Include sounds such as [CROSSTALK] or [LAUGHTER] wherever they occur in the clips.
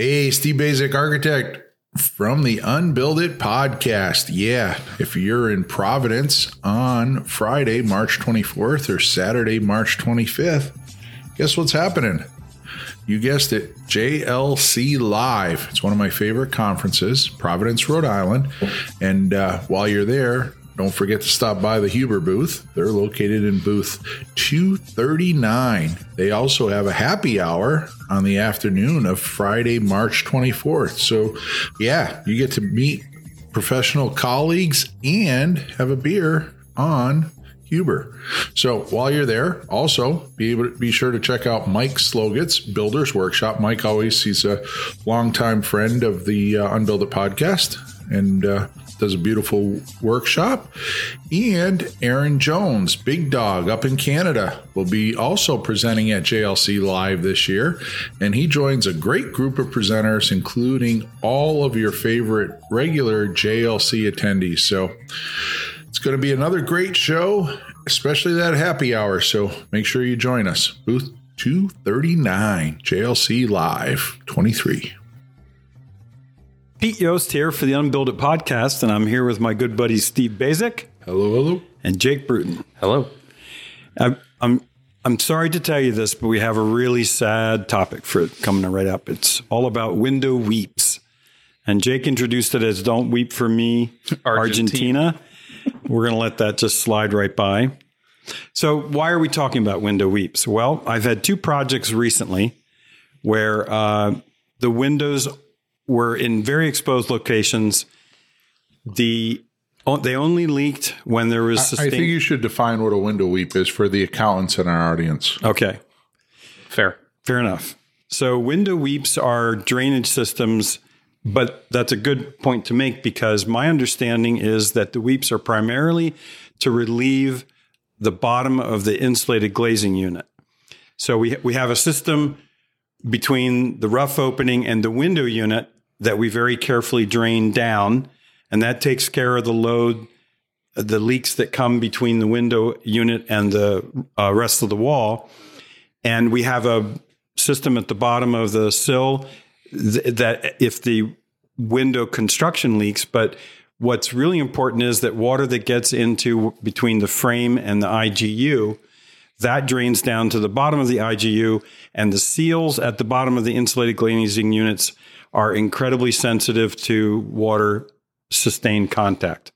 Hey, Steve Baczek architect from the Unbuild It podcast. Yeah, if you're in Providence on Friday, March 24th or Saturday, March 25th, guess what's happening? You guessed it, JLC Live. It's one of my favorite conferences, Providence, Rhode Island. And uh, while you're there, don't forget to stop by the Huber booth. They're located in booth 239. They also have a happy hour on the afternoon of Friday, March 24th. So, yeah, you get to meet professional colleagues and have a beer on Huber. So while you're there, also be able to be sure to check out Mike Sloggatt's Builders Workshop. Mike always he's a longtime friend of the uh, Unbuild It podcast and uh, does a beautiful workshop. And Aaron Jones, Big Dog up in Canada, will be also presenting at JLC Live this year. And he joins a great group of presenters, including all of your favorite regular JLC attendees. So it's going to be another great show, especially that happy hour. So make sure you join us. Booth 239, JLC Live 23. Pete Yost here for the Unbuild It podcast, and I'm here with my good buddy Steve Baczek. Hello, hello. And Jake Bruton. Hello. I, I'm I'm sorry to tell you this, but we have a really sad topic for coming right up. It's all about window weeps. And Jake introduced it as Don't Weep for Me, [LAUGHS] Argentina. Argentina. We're going to let that just slide right by. So, why are we talking about window weeps? Well, I've had two projects recently where uh, the windows were in very exposed locations. The they only leaked when there was. Sustained- I think you should define what a window weep is for the accountants in our audience. Okay, fair, fair enough. So window weeps are drainage systems, but that's a good point to make because my understanding is that the weeps are primarily to relieve the bottom of the insulated glazing unit. So we we have a system between the rough opening and the window unit that we very carefully drain down, and that takes care of the load, the leaks that come between the window unit and the uh, rest of the wall. And we have a system at the bottom of the sill th- that if the window construction leaks, but what's really important is that water that gets into between the frame and the IGU that drains down to the bottom of the IGU, and the seals at the bottom of the insulated glazing units are incredibly sensitive to water sustained contact.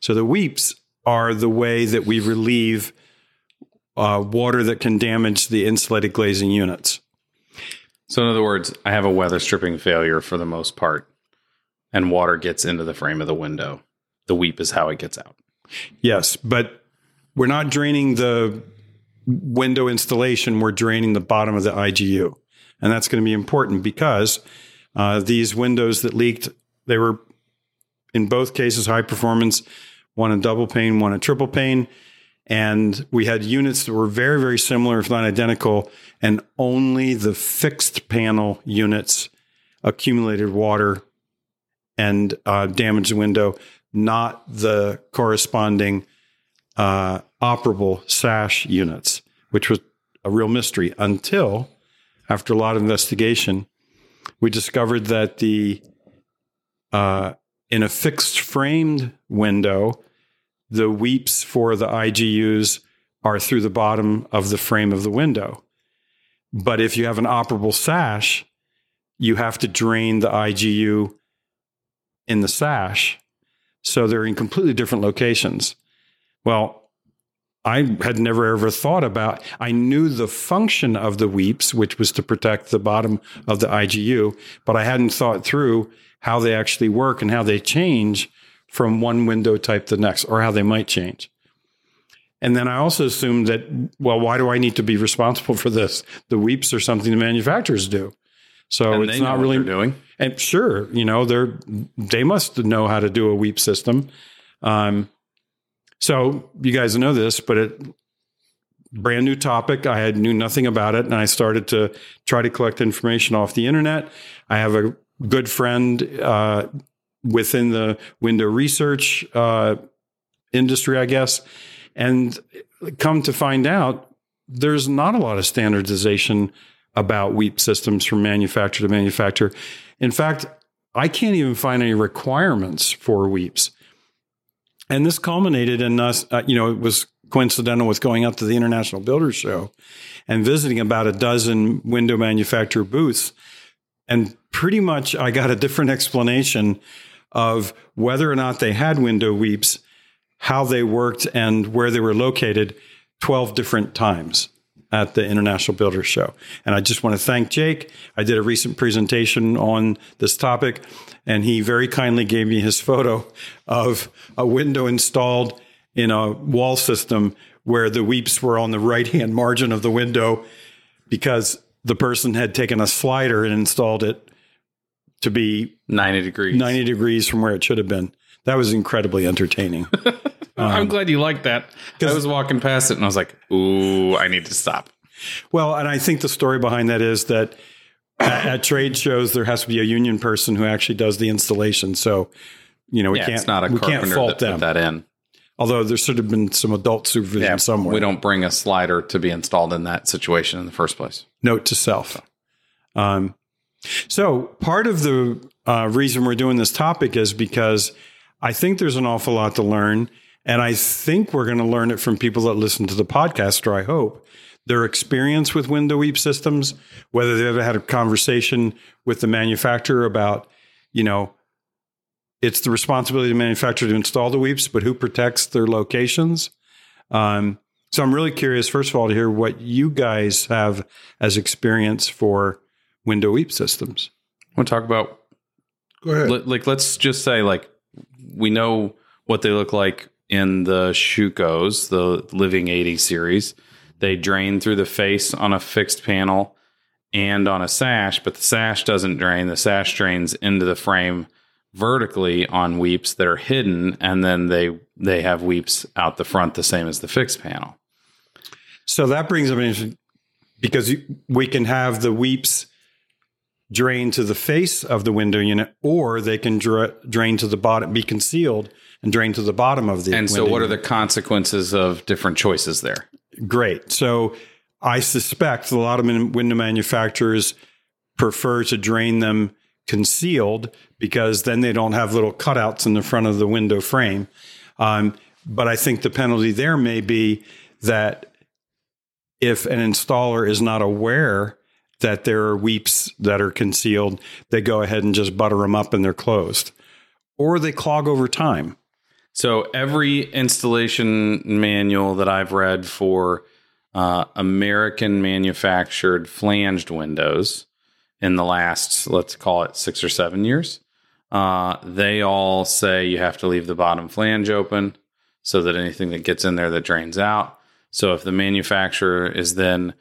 So the weeps are the way that we relieve uh, water that can damage the insulated glazing units. So, in other words, I have a weather stripping failure for the most part, and water gets into the frame of the window. The weep is how it gets out. Yes, but we're not draining the window installation, we're draining the bottom of the IGU. And that's going to be important because uh, these windows that leaked, they were in both cases high performance, one a double pane, one a triple pane. And we had units that were very, very similar, if not identical, and only the fixed panel units accumulated water and uh, damaged the window, not the corresponding uh, operable sash units, which was a real mystery until after a lot of investigation, we discovered that the uh, in a fixed framed window, the weeps for the IGUs are through the bottom of the frame of the window. But if you have an operable sash, you have to drain the IGU in the sash. So they're in completely different locations. Well, I had never ever thought about. I knew the function of the weeps, which was to protect the bottom of the IGU, but I hadn't thought through how they actually work and how they change from one window type to the next, or how they might change. And then I also assumed that, well, why do I need to be responsible for this? The weeps are something the manufacturers do. So and it's not really doing. And sure, you know, they're they must know how to do a weep system. Um, so you guys know this, but it brand new topic. I had knew nothing about it, and I started to try to collect information off the internet. I have a good friend uh, within the window research uh, industry, I guess, and come to find out, there's not a lot of standardization about weep systems from manufacturer to manufacturer. In fact, I can't even find any requirements for weeps. And this culminated in us, uh, you know, it was coincidental with going up to the International Builders Show and visiting about a dozen window manufacturer booths. And pretty much I got a different explanation of whether or not they had window weeps, how they worked, and where they were located 12 different times at the International Builders Show. And I just want to thank Jake. I did a recent presentation on this topic, and he very kindly gave me his photo of a window installed in a wall system where the weeps were on the right hand margin of the window because the person had taken a slider and installed it to be 90 degrees. 90 degrees from where it should have been. That was incredibly entertaining. [LAUGHS] I'm glad you liked that. I was walking past it and I was like, ooh, I need to stop. Well, and I think the story behind that is that at, at trade shows there has to be a union person who actually does the installation. So, you know, we Yeah, can't it's not a we can't carpenter fault that them. put that in. Although there should have been some adult supervision somewhere. We don't bring a slider to be installed in that situation in the first place. note to self. Um, so part of the uh, reason we're doing this topic is because I think there's an awful lot to learn, and I think we're going to learn it from people that listen to the podcast, or I hope their experience with window weep systems, whether they've ever had a conversation with the manufacturer about, you know, it's the responsibility of the manufacturer to install the weeps, but who protects their locations? Um, so I'm really curious, first of all, to hear what you guys have as experience for window weep systems. I want to talk about Go ahead. li- like let's just say like we know what they look like in the Schücos, the Living 80 series. They drain through the face on a fixed panel and on a sash, but the sash doesn't drain. The sash drains into the frame vertically on weeps that are hidden, and then they they have weeps out the front the same as the fixed panel. So that brings up an interesting because we can have the weeps drain to the face of the window unit, or they can dra- drain to the bottom, be concealed, and drain to the bottom of the. And so, what are the consequences of different choices there? Great. So I suspect a lot of window manufacturers prefer to drain them concealed because then they don't have little cutouts in the front of the window frame. Um, but I think the penalty there may be that if an installer is not aware that there are weeps that are concealed, they go ahead and just butter them up and they're closed, or they clog over time. So every installation manual that I've read for uh, American manufactured flanged windows in the last, let's call it six or seven years, uh, they all say you have to leave the bottom flange open so that anything that gets in there that drains out. So if the manufacturer is then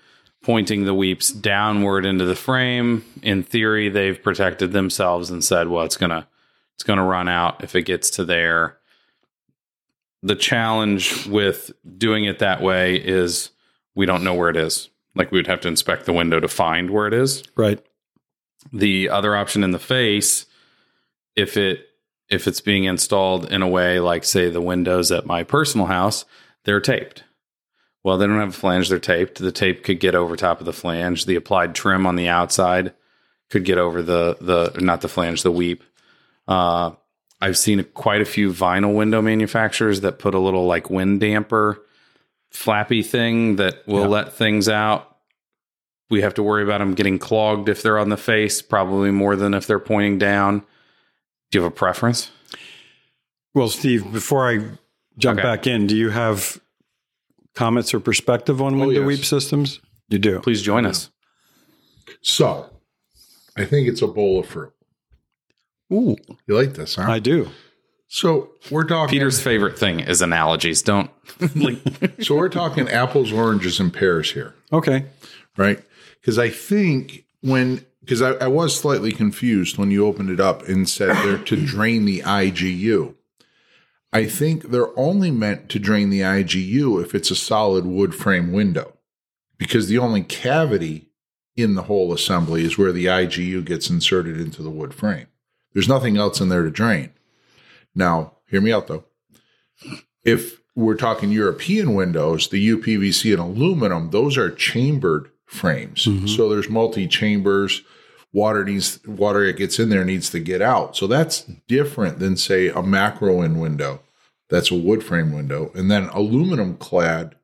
pointing the weeps downward into the frame, in theory they've protected themselves and said, well, it's gonna it's gonna run out if it gets to there the challenge with doing it that way is we don't know where it is. Like we would have to inspect the window to find where it is. Right. The other option in the face, if it if it's being installed in a way like say the windows at my personal house, they're taped. Well, they don't have a flange, they're taped. The tape could get over top of the flange. The applied trim on the outside could get over the the not the flange, the weep. Uh, I've seen quite a few vinyl window manufacturers that put a little like wind damper flappy thing that will Yeah. let things out. We have to worry about them getting clogged if they're on the face, probably more than if they're pointing down. Do you have a preference? Well, Steve, before I jump Okay. back in, do you have comments or perspective on Oh, window yes. weep systems? You do. Please join us. So, I think it's a bowl of fruit. Ooh, You like this, huh? I do. so we're talking. Peter's favorite thing is analogies. Don't [LAUGHS] like [LAUGHS] So we're talking apples, oranges, and pears here, Okay. right? Because I think when because I, I was slightly confused when you opened it up and said they're to drain the IGU. I think they're only meant to drain the IGU if it's a solid wood frame window, because the only cavity in the whole assembly is where the IGU gets inserted into the wood frame. There's nothing else in there to drain. Now, hear me out though. If we're talking European windows, the UPVC and aluminum, those are chambered frames. Mm-hmm. So there's multi chambers. Water needs water that gets in there needs to get out. So that's different than say a Marvin window. That's a wood frame window, and then aluminum clad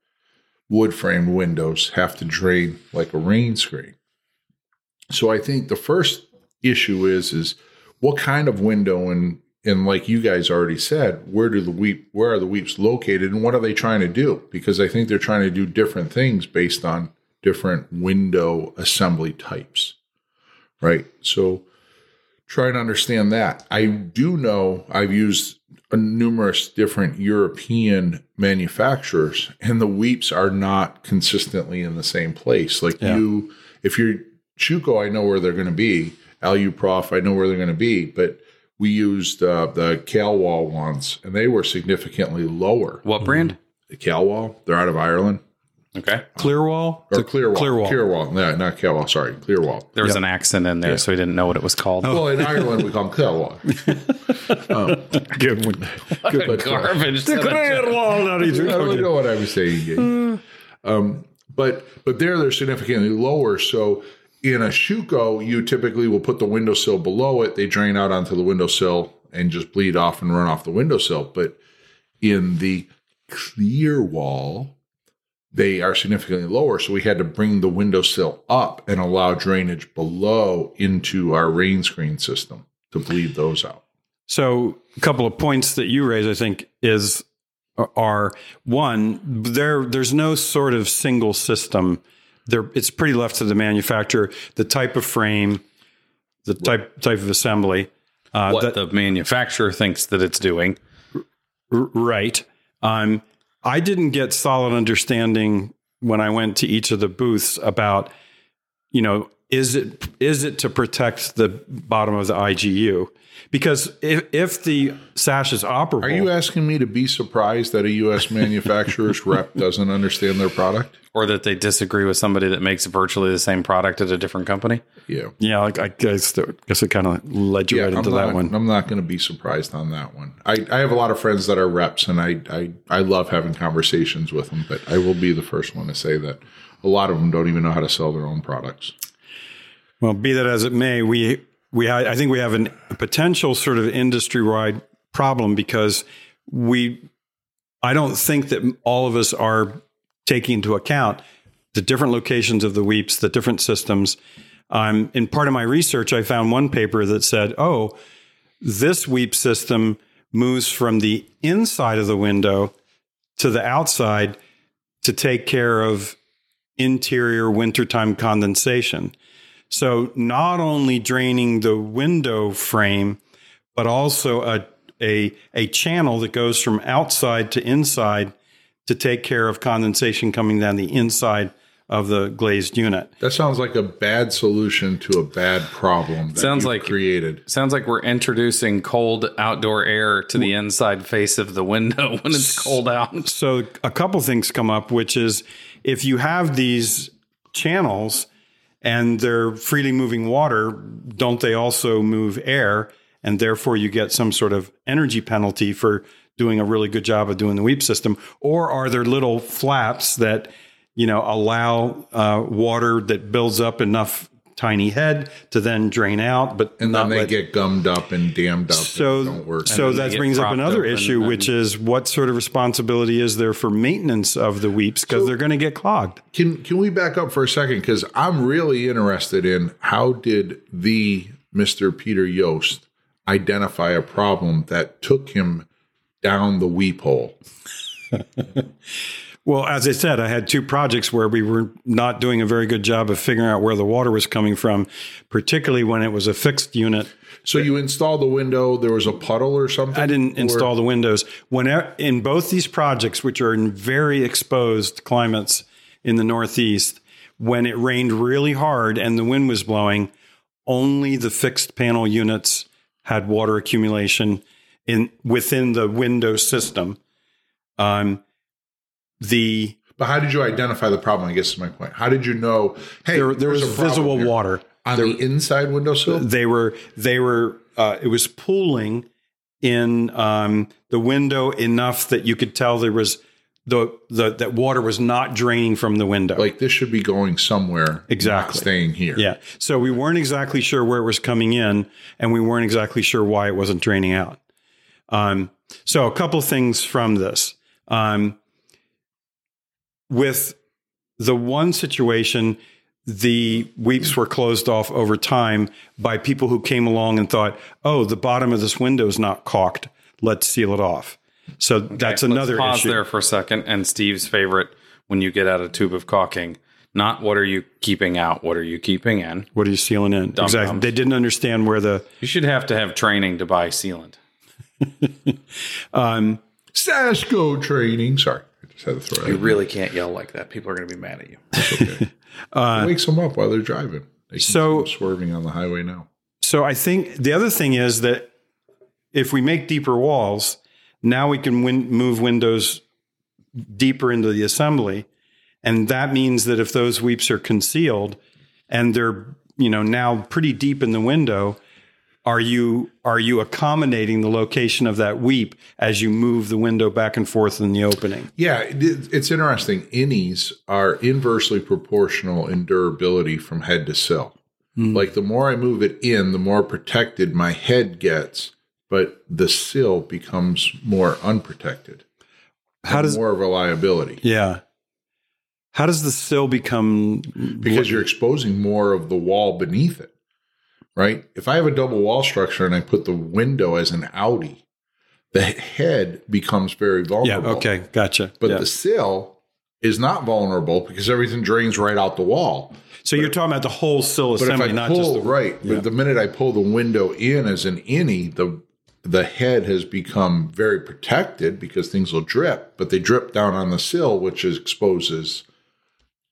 wood frame windows have to drain like a rain screen. So I think the first issue is is what kind of window and and like you guys already said, where do the weep where are the weeps located and what are they trying to do? Because I think they're trying to do different things based on different window assembly types. Right? So try and understand that. I do know I've used a numerous different European manufacturers, and the weeps are not consistently in the same place. Like Yeah. you, if you're Schüco, I know where they're going to be. Aluprof, I know where they're going to be, but we used uh, the Calwall ones, and they were significantly lower. What brand? The Calwall, they're out of Ireland Okay. Clearwall? or It's a Clearwall. Clearwall. Clearwall, no, not Calwall. Sorry, Clearwall. There was an accent in there, so he didn't know what it was called. Well, in [LAUGHS] Ireland we call them Clearwall. Good one. But, uh, Garbage. Clearwall. I don't know what I was saying. Gabe. um, but but there they're significantly lower. So in a Schüco, you typically will put the windowsill below it. They drain out onto the windowsill and just bleed off and run off the windowsill. But in the clear wall, they are significantly lower. So we had to bring the windowsill up and allow drainage below into our rain screen system to bleed those out. So, a couple of points that you raise, I think, is are one there. There's no sort of single system. There, it's pretty left to the manufacturer. The type of frame, the type type of assembly. Uh, what that- the manufacturer thinks that it's doing. R- right. Um, I didn't get solid understanding when I went to each of the booths about, you know, is it is it to protect the bottom of the IGU? Because if if the sash is operable, Are you asking me to be surprised that a U.S. manufacturer's [LAUGHS] rep doesn't understand their product? Or that they disagree with somebody that makes virtually the same product at a different company. Yeah. yeah, like, I guess that, guess it kind of led you Yeah, right I'm into not, that one. I'm not going to be surprised on that one. I, I have a lot of friends that are reps, and I, I I love having conversations with them. But I will be the first one to say that a lot of them don't even know how to sell their own products. Well, be that as it may, we we I think we have an, a potential sort of industry wide problem because we I don't think that all of us are taking into account the different locations of the weeps, the different systems. Um, in part of my research, I found one paper that said, "Oh, this weep system moves from the inside of the window to the outside to take care of interior wintertime condensation." So not only draining the window frame, but also a, a, a channel that goes from outside to inside to take care of condensation coming down the inside of the glazed unit. That sounds like a bad solution to a bad problem. That Sounds you've like- created. Sounds like we're introducing cold outdoor air to the inside face of the window [LAUGHS] when it's cold out. So a couple things come up, which is if you have these channels and they're freely moving water, don't they also move air? And therefore you get some sort of energy penalty for doing a really good job of doing the weep system. Or are there little flaps that, you know, allow uh, water that builds up enough tiny head to then drain out, but And then they let- get gummed up and dammed up. so, and don't work. so that brings up another open issue, and- which is what sort of responsibility is there for maintenance of the weeps because they're going to get clogged. Can can we back up for a second? Because I'm really interested in how did the Mr. Peter Yost identify a problem that took him down the weep hole? [LAUGHS] Well, as I said, I had two projects where we were not doing a very good job of figuring out where the water was coming from, particularly when it was a fixed unit. So you installed the window. There was a puddle or something. I didn't Or- install the windows. When in both these projects, which are in very exposed climates in the Northeast, when it rained really hard and the wind was blowing, only the fixed panel units had water accumulation in within the window system. Um, the But how did you identify the problem? I guess is my point. How did you know? Hey, there, there was a visible here. water. on the inside windowsill. They were they were uh, it was pooling in um, the window enough that you could tell there was the, the that water was not draining from the window. Like this should be going somewhere, Exactly. staying here. yeah. So we weren't exactly sure where it was coming in, and we weren't exactly sure why it wasn't draining out. Um, so a couple things from this. Um, with the one situation, the weeps were closed off over time by people who came along and thought, "Oh, the bottom of this window is not caulked. Let's seal it off." So that's Let's another pause issue. there for a second. And Steve's favorite when you get out a tube of caulking, not what are you keeping out, what are you keeping in? What are you sealing in? exactly. dums. They didn't understand where the You should have to have training to buy sealant. [LAUGHS] um, Sashco training. Sorry, I just had to throw. You in. really can't yell like that. People are going to be mad at you. [LAUGHS] It uh, wakes them up while they're driving. They can So- swerving on the highway now. So I think the other thing is that if we make deeper walls, now we can win, move windows deeper into the assembly, and that means that if those weeps are concealed and they're you know now pretty deep in the window, are you are you accommodating the location of that weep as you move the window back and forth in the opening? Yeah, it's interesting. Innies are inversely proportional in durability from head to sill. Hmm. Like the more I move it in, the more protected my head gets, but the sill becomes more unprotected. How does more of a liability yeah? How does the sill become because you're exposing more of the wall beneath it, right? If I have a double wall structure and I put the window as an outie, the head becomes very vulnerable. yeah? Okay, gotcha. But Yeah. the sill is not vulnerable because everything drains right out the wall. So you're talking about the whole sill But assembly, not pull just the right, yeah. but the minute I pull the window in as an innie, the the head has become very protected because things will drip, but they drip down on the sill, which exposes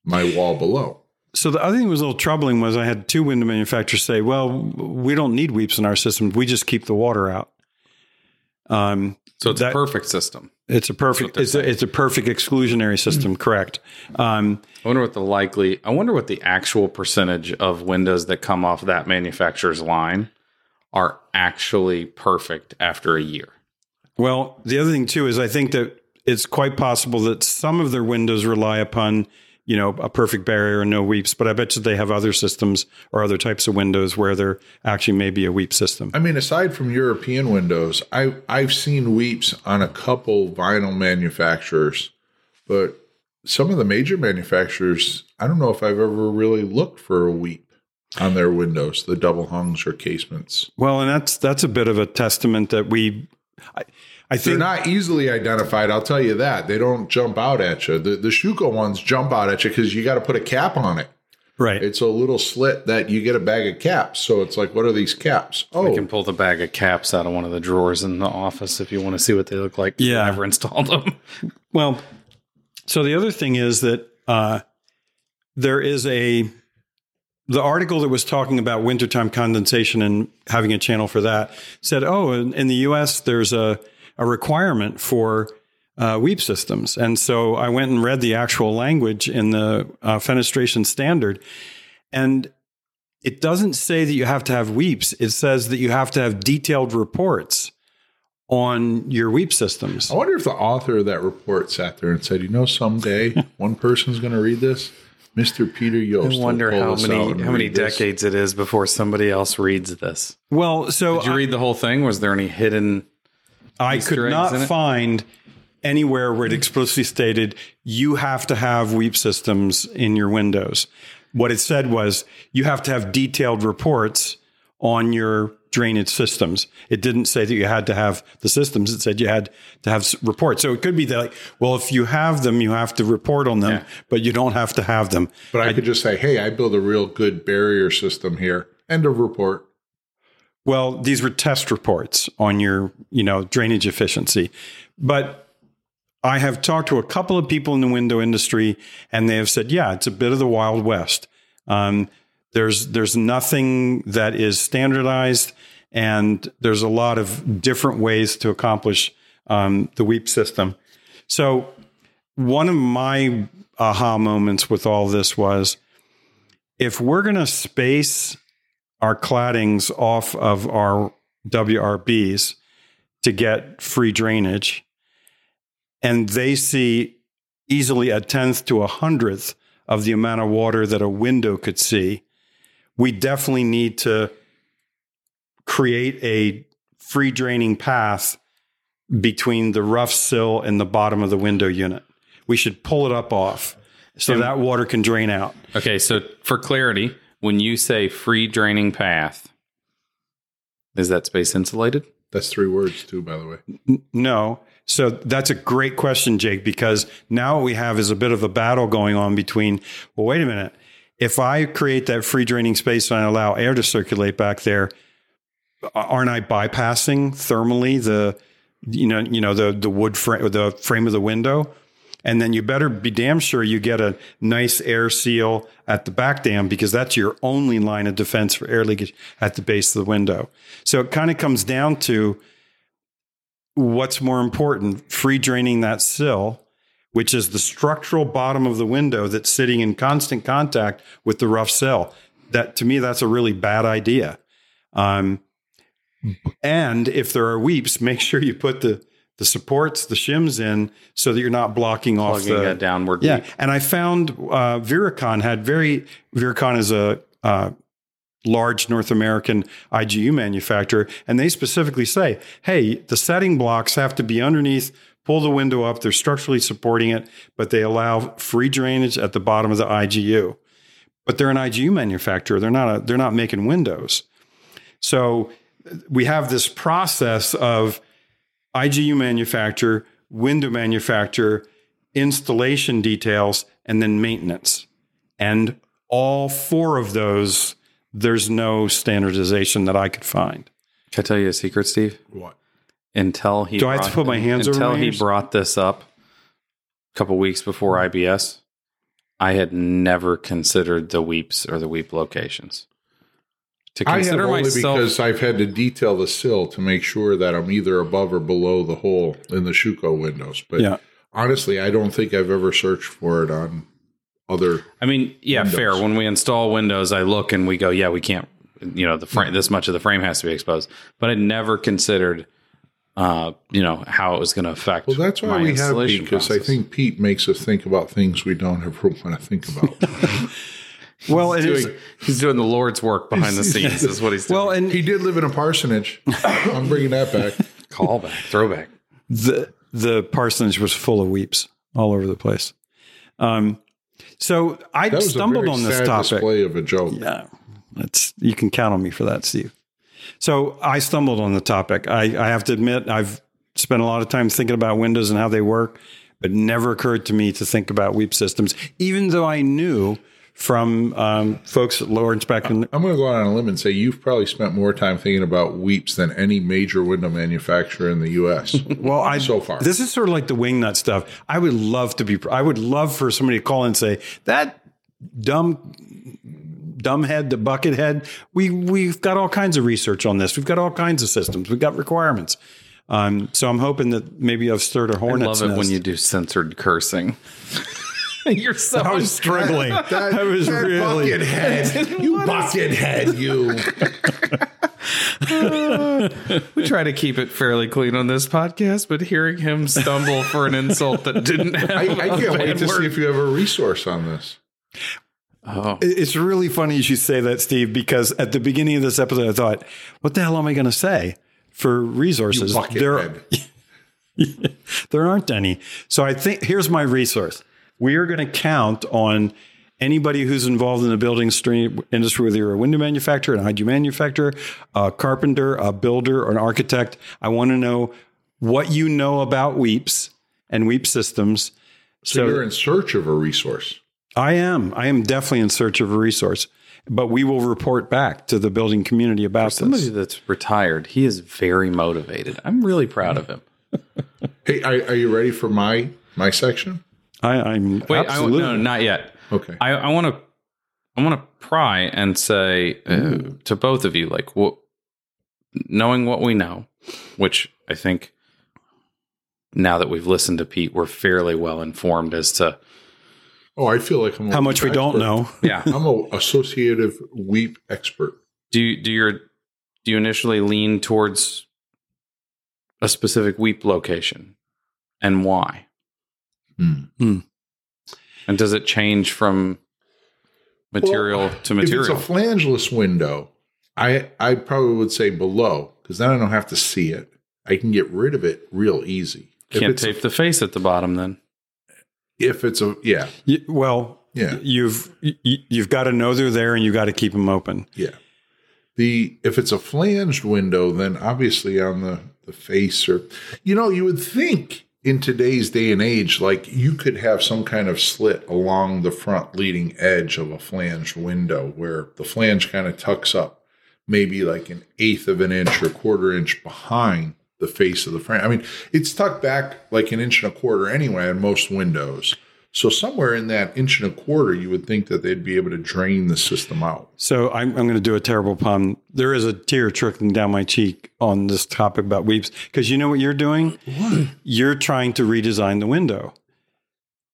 my wall below. So the other thing that was a little troubling was I had two window manufacturers say, "Well, we don't need weeps in our system. We just keep the water out." Um, So it's That- a perfect system. it's a perfect it's a, it's a perfect exclusionary system, correct? Um, I wonder what the likely, I wonder what the actual percentage of windows that come off that manufacturer's line are actually perfect after a year. well, the other thing too is I think that it's quite possible that some of their windows rely upon you know a perfect barrier and no weeps, but I bet you they have other systems or other types of windows where there actually may be a weep system. I mean, aside from European windows, I I've seen weeps on a couple vinyl manufacturers, but some of the major manufacturers, I don't know if I've ever really looked for a weep on their windows, the double hungs or casements. Well, and that's that's a bit of a testament that we. I, I They're not easily identified. I'll tell you that they don't jump out at you. The the Schüco ones jump out at you because you got to put a cap on it. right. It's a little slit that you get a bag of caps. So it's like, what are these caps? I Oh, can pull the bag of caps out of one of the drawers in the office if you want to see what they look like. Yeah. I never installed them. [LAUGHS] Well, so the other thing is that uh, there is a the article that was talking about wintertime condensation and having a channel for that said, oh, in, in the U.S. there's a a requirement for uh, weep systems, and so I went and read the actual language in the uh, fenestration standard, and it doesn't say that you have to have weeps. It says that you have to have detailed reports on your weep systems. I wonder if the author of that report sat there and said, you know, someday [LAUGHS] one person's going to read this. Mr. Peter Yost. I will wonder pull how many how many read this. decades it is before somebody else reads this. Well, so Did you read the whole thing? Was there any hidden? I Easter could not find anywhere where it mm-hmm. explicitly stated you have to have weep systems in your windows. What it said was you have to have detailed reports on your drainage systems. It didn't say that you had to have the systems. It said you had to have reports. So it could be that, like, well, if you have them, you have to report on them, Yeah. but you don't have to have them. But I, could just say, hey, I build a real good barrier system here. End of report. Well, these were test reports on your, you know, drainage efficiency. But I have talked to a couple of people in the window industry, and they have said, yeah, it's a bit of the Wild West. Um, there's there's nothing that is standardized, and there's a lot of different ways to accomplish um, the WEEP system. So one of my aha moments with all this was, if we're going to space our claddings off of our WRBs to get free drainage. And they see easily a tenth to a hundredth of the amount of water that a window could see, we definitely need to create a free draining path between the rough sill and the bottom of the window unit. We should pull it up off so that water can drain out. Okay, so for clarity, when you say free draining path, is that space insulated? That's three words too, by the way. No. So that's a great question, Jake, because now what we have is a bit of a battle going on between, well, wait a minute. If I create that free draining space and I allow air to circulate back there, aren't I bypassing thermally the, you know, you know, the, the wood frame, the frame of the window? And then you better be damn sure you get a nice air seal at the back dam because that's your only line of defense for air leakage at the base of the window. So it kind of comes down to what's more important free draining that sill, which is the structural bottom of the window that's sitting in constant contact with the rough sill. That to me, that's a really bad idea. Um, and if there are weeps, make sure you put the the supports, the shims in, so that you're not blocking off Plugging the a downward yeah, and I found uh, Viracon had very Viracon is a uh, large North American IGU manufacturer, and they specifically say, "Hey, the setting blocks have to be underneath. Pull the window up. They're structurally supporting it, but they allow free drainage at the bottom of the IGU. But they're an IGU manufacturer. They're not. A, they're not making windows. So we have this process of IGU manufacturer, window manufacturer, installation details, and then maintenance. And all four of those, there's no standardization that I could find. Can I tell you a secret, Steve? What? Until he Do I have to put my hands until my he ears? brought this up a couple weeks before IBS, I had never considered the weeps or the weep locations. To I have only myself because I've had to detail the sill to make sure that I'm either above or below the hole in the Schüco windows. But Yeah. honestly, I don't think I've ever searched for it on other. I mean, yeah, Windows. fair. When we install Windows, I look and we go, yeah, we can't. You know, the frame. This much of the frame has to be exposed. But I never considered, uh, you know, how it was going to affect. Well, that's why my we have installation because I think Pete makes us think about things we don't ever [LAUGHS] want to think about. [LAUGHS] Well, it is. doing, he's doing the Lord's work behind the [LAUGHS] scenes. is what he's doing. Well, and he did live in a parsonage. [LAUGHS] I'm bringing that back. callback, throwback. the the parsonage was full of weeps all over the place. Um, so I That was stumbled a very on this sad topic. display of a joke. Yeah, that's you can count on me for that, Steve. So I stumbled on the topic. I, I have to admit, I've spent a lot of time thinking about Windows and how they work, but it never occurred to me to think about weep systems, even though I knew from um, folks at Lawrence back in I'm going to go out on a limb and say you've probably spent more time thinking about weeps than any major window manufacturer in the U.S. [LAUGHS] Well, I So far. this is sort of like the wingnut stuff. I would love to be. I would love for somebody to call and say that dumb, dumbhead the bucket head. We we've got all kinds of research on this. We've got all kinds of systems. We've got requirements. Um, so I'm hoping that maybe I've stirred a hornet's love it when you do censored cursing. [LAUGHS] [LAUGHS] You're so. I was struggling. [LAUGHS] I was really. bucket head. [LAUGHS] You bucket head, you. we try to keep it fairly clean on this podcast, but hearing him stumble for an insult that didn't have I, I a can't wait bad to word. see if you have a resource on this. Oh, It's really funny you should say that, Steve, because at the beginning of this episode, I thought, "What the hell am I going to say for resources?" You bucket There- head. there aren't any. So I think here's my resource. We are going to count on anybody who's involved in the building industry, whether you're a window manufacturer, an IG manufacturer, a carpenter, a builder, or an architect. I want to know what you know about weeps and weep systems. So, So, you're in search of a resource. I am. I am definitely in search of a resource, but we will report back to the building community about somebody this. that's retired, he is very motivated. I'm really proud of him. Hey, are, are you ready for my my section? I, I'm Wait, I, no, not yet. Okay. I, I want to, I want to pry and say uh, to both of you, like, what, knowing what we know, which I think now that we've listened to Pete, we're fairly well informed as to, Oh, I feel like I'm a How much we weep don't know. [LAUGHS] yeah. I'm a associative weep expert. do you, do your, do you initially lean towards a specific weep location, and why? Hmm. And does it change from material to material? If it's a flangeless window, I I probably would say below because then I don't have to see it. I can get rid of it real easy. If Can't it's a- tape the face at the bottom then. if it's a yeah Y- well, Yeah. you've y- you've got to know they're there, and you got to keep them open. yeah the if it's a flanged window, then obviously on the the face or you know you would think in today's day and age like you could have some kind of slit along the front leading edge of a flanged window where the flange kind of tucks up maybe like an eighth of an inch or quarter inch behind the face of the frame. I mean, it's tucked back like an inch and a quarter anyway on most windows. So somewhere in that inch and a quarter, you would think that they'd be able to drain the system out. So I'm, I'm going to do a terrible pun. There is a tear trickling down my cheek on this topic about weeps because you know what you're doing? You're trying to redesign the window,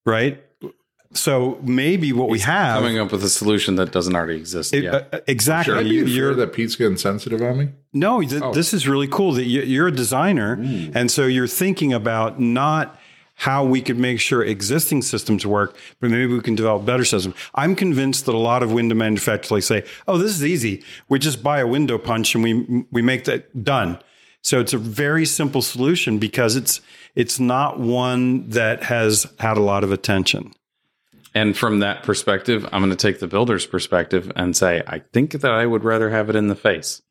right? So maybe what we have Coming up with a solution that doesn't already exist it- yet. uh, exactly. I'd be You- afraid you're that Pete's getting sensitive on me. No, th- Oh. this is really cool that you- you're a designer. And so you're thinking about not how we could make sure existing systems work, but maybe we can develop better systems. I'm convinced that a lot of window manufacturers say, oh, this is easy. We just buy a window punch and we, we make that done. So it's a very simple solution because it's, it's not one that has had a lot of attention. And from that perspective, I'm going to take the builder's perspective and say, I think that I would rather have it in the face.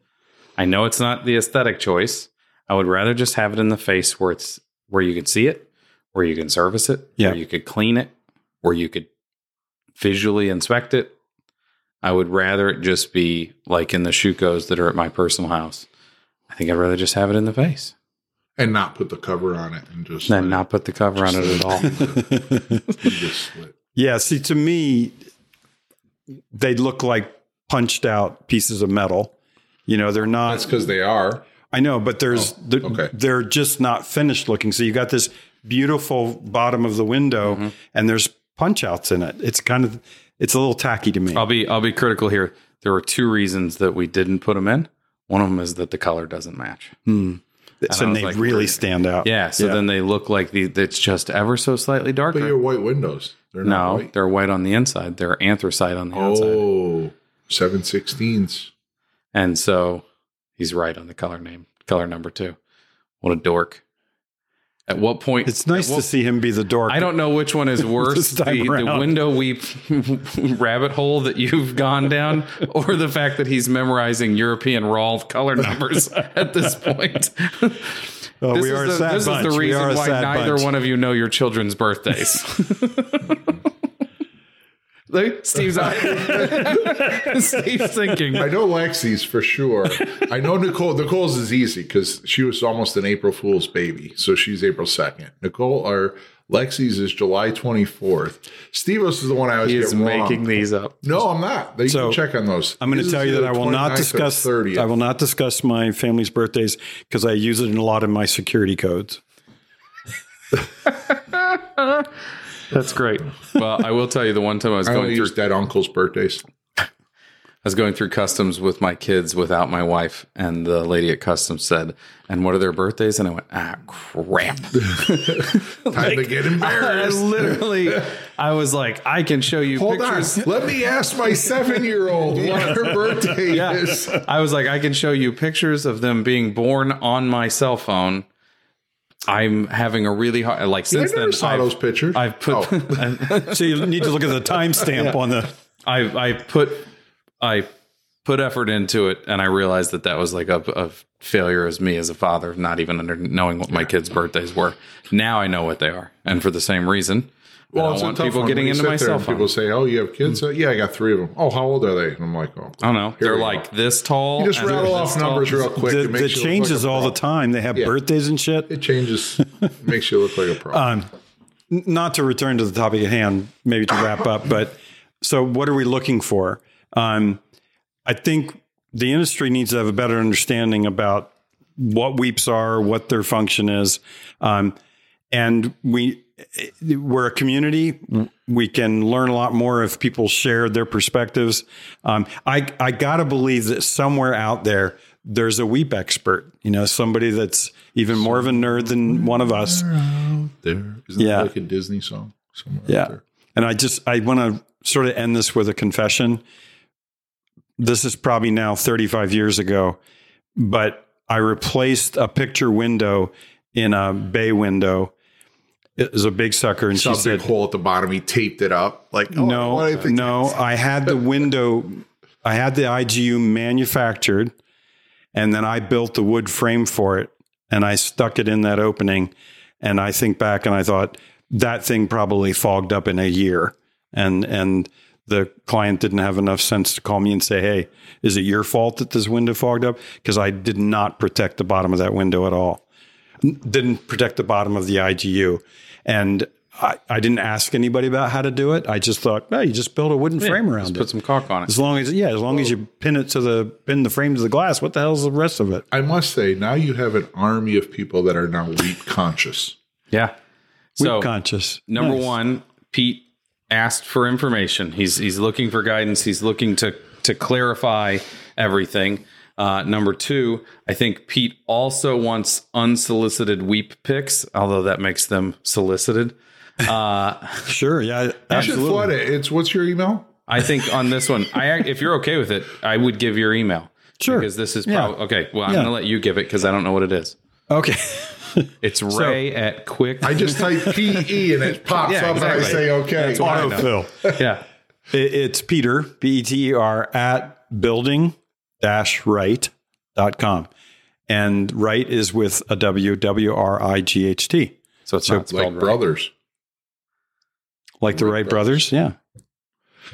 I know it's not the aesthetic choice. I would rather just have it in the face where it's where you could see it, where you can service it, Yeah. where you could clean it, where you could visually inspect it. I would rather it just be like in the Schücos that are at my personal house. I think I'd rather just have it in the face And not put the cover on it and just than let not put the cover on it at all. [LAUGHS] just. Yeah, see, to me, they look like punched out pieces of metal. You know, they're not. That's because they are. I know, but there's oh, they're, okay. they're just not finished looking. So you got this beautiful bottom of the window, mm-hmm. and there's punch outs in it. It's kind of it's a little tacky to me. I'll be I'll be critical here. There were two reasons that we didn't put them in. One of them is that the color doesn't match. Hmm. so I they like, really stand out. Yeah, so then they look like the it's just ever so slightly But darker. your white windows, they're not no, white. they're white on the inside. They're anthracite on the outside. Oh, 716s. And so he's right on the color name, color number two. What a dork. At what point It's nice what- to see him be the dork. I don't know which one is [LAUGHS] worse the, the window weep [LAUGHS] rabbit hole that you've gone down, [LAUGHS] or the fact that he's memorizing European RAL color numbers at this point. Oh, this we is are a the, sad this bunch. is the reason why neither bunch. one of you know your children's birthdays. Look, Steve's [LAUGHS] Steve's thinking. I know Lexi's for sure. I know Nicole. Nicole's is easy because she was almost an April Fool's baby, so she's April second. Nicole or Lexi's is July twenty fourth. Steve's is the one I was He is getting wrong. making these up. No, I'm not. You So, can check on those. I'm going to tell you that I will not discuss. 30th. I will not discuss my family's birthdays because I use it in a lot of my security codes. [LAUGHS] That's great. Well, I will tell you the one time I was I going through dead uncle's birthdays. I was going through customs with my kids without my wife, and the lady at customs said, "And what are their birthdays?" And I went, "Ah, crap." [LAUGHS] Time to get embarrassed." I embarrassed. literally, I was like, "I can show you Hold pictures." on. Let me ask my seven year old [LAUGHS] what her birthday Yeah. is. I was like, I can show you pictures of them being born on my cell phone. I'm having a really hard like I since never then. saw I've, those pictures. I've put Oh. [LAUGHS] [LAUGHS] So you need to look at the timestamp on the. I I put I put effort into it, and I realized that that was like a, a failure as me as a father, not even under knowing what my kids' birthdays were. Now I know what they are, and for the same reason, I Well, don't it's a want tough people one getting into my sit there cell and phone. People say, "Oh, you have kids?" Uh, yeah, I got three of them. Oh, how old are they? And I'm like, "Oh, I don't know. They're we go. like this tall. You just rattle this off tall. numbers real quick. The, It the makes you look changes like a all the time. They have Yeah. birthdays and shit. It changes, [LAUGHS] makes you look like a pro. Um, not to return to the topic at hand, maybe to wrap up, but so what are we looking for? Um, I think the industry needs to have a better understanding about what weeps are, what their function is, um, and we we're a community. We can learn a lot more if people share their perspectives. Um, I I gotta believe that somewhere out there there's a weep expert. You know, somebody that's even more of a nerd than one of us. there, isn't yeah. like a Disney song? Somewhere Yeah. And I just I want to sort of end this with a confession. This is probably now 35 years ago, but I replaced a picture window in a bay window. It was a big sucker, and Some she said, hole at the bottom. He taped it up. Like oh, no, I no. I had the window, I had the IGU manufactured, and then I built the wood frame for it, and I stuck it in that opening. And I think back, and I thought that thing probably fogged up in a year, and and the client didn't have enough sense to call me and say, "Hey, is it your fault that this window fogged up?" Because I did not protect the bottom of that window at all. N- Didn't protect the bottom of the IGU, and I, I didn't ask anybody about how to do it. I just thought, oh, you just build a wooden frame around Just it. put some caulk on it. As long as yeah, as long as you pin it to the pin the frame to the glass, what the hell's the rest of it? I must say, now you have an army of people that are now weep conscious. Yeah. Weep So conscious. number Nice. one, Pete asked for information. He's he's looking for guidance. He's looking to to clarify everything. Uh, number two, I think Pete also wants unsolicited weep picks, although that makes them solicited. Uh, [LAUGHS] Sure, yeah, You [LAUGHS] should absolutely. flood it. It's what's your email? I think on this one, I if you're okay with it, I would give your email. Sure. Because this is Yeah. probably okay. Well, I'm Yeah. going to let you give it because I don't know what it is. Okay. [LAUGHS] It's Ray at Quick. I just type PE and it pops Yeah, up and I say, okay. Autofill. yeah. It- it's Peter, B E T E R, at building wright.com. And right is with a W, W R I G H T. So it's not spelled Like right. brothers. Like the Wright brothers. Yeah.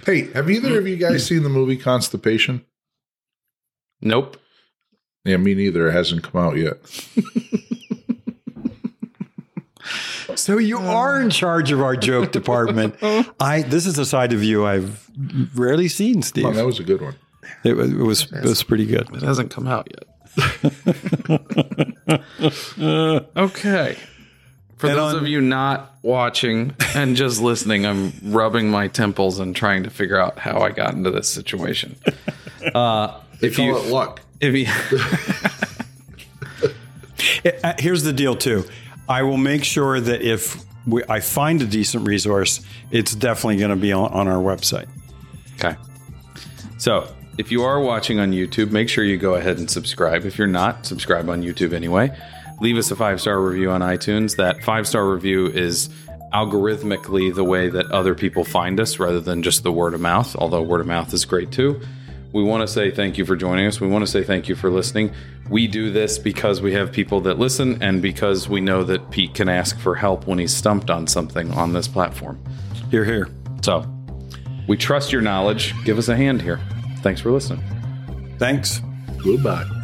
Hey, have either of you guys mm-hmm. seen the movie Constipation? Nope. Yeah, me neither. It hasn't come out yet. [LAUGHS] So you are in charge of our joke department. [LAUGHS] I this is a side of you I've rarely seen, Steve. Oh, that was a good one. It was it was, it was pretty good. It hasn't come out yet. [LAUGHS] okay. For And those on- of you not watching and just listening, I'm rubbing my temples and trying to figure out how I got into this situation. Uh, if Call you, it luck. if you, [LAUGHS] Uh, Here's the deal, too. I will make sure that if we, I find a decent resource, it's definitely going to be on, on our website. Okay. So, if you are watching on YouTube, make sure you go ahead and subscribe. If you're not, subscribe on YouTube anyway. Leave us a five star review on iTunes. That five star review is algorithmically the way that other people find us rather than just the word of mouth, although word of mouth is great too. We want to say thank you for joining us. We want to say thank you for listening. We do this because we have people that listen and because we know that Pete can ask for help when he's stumped on something on this platform. Here, here. So, we trust your knowledge. Give us a hand here. Thanks for listening. Thanks. Goodbye.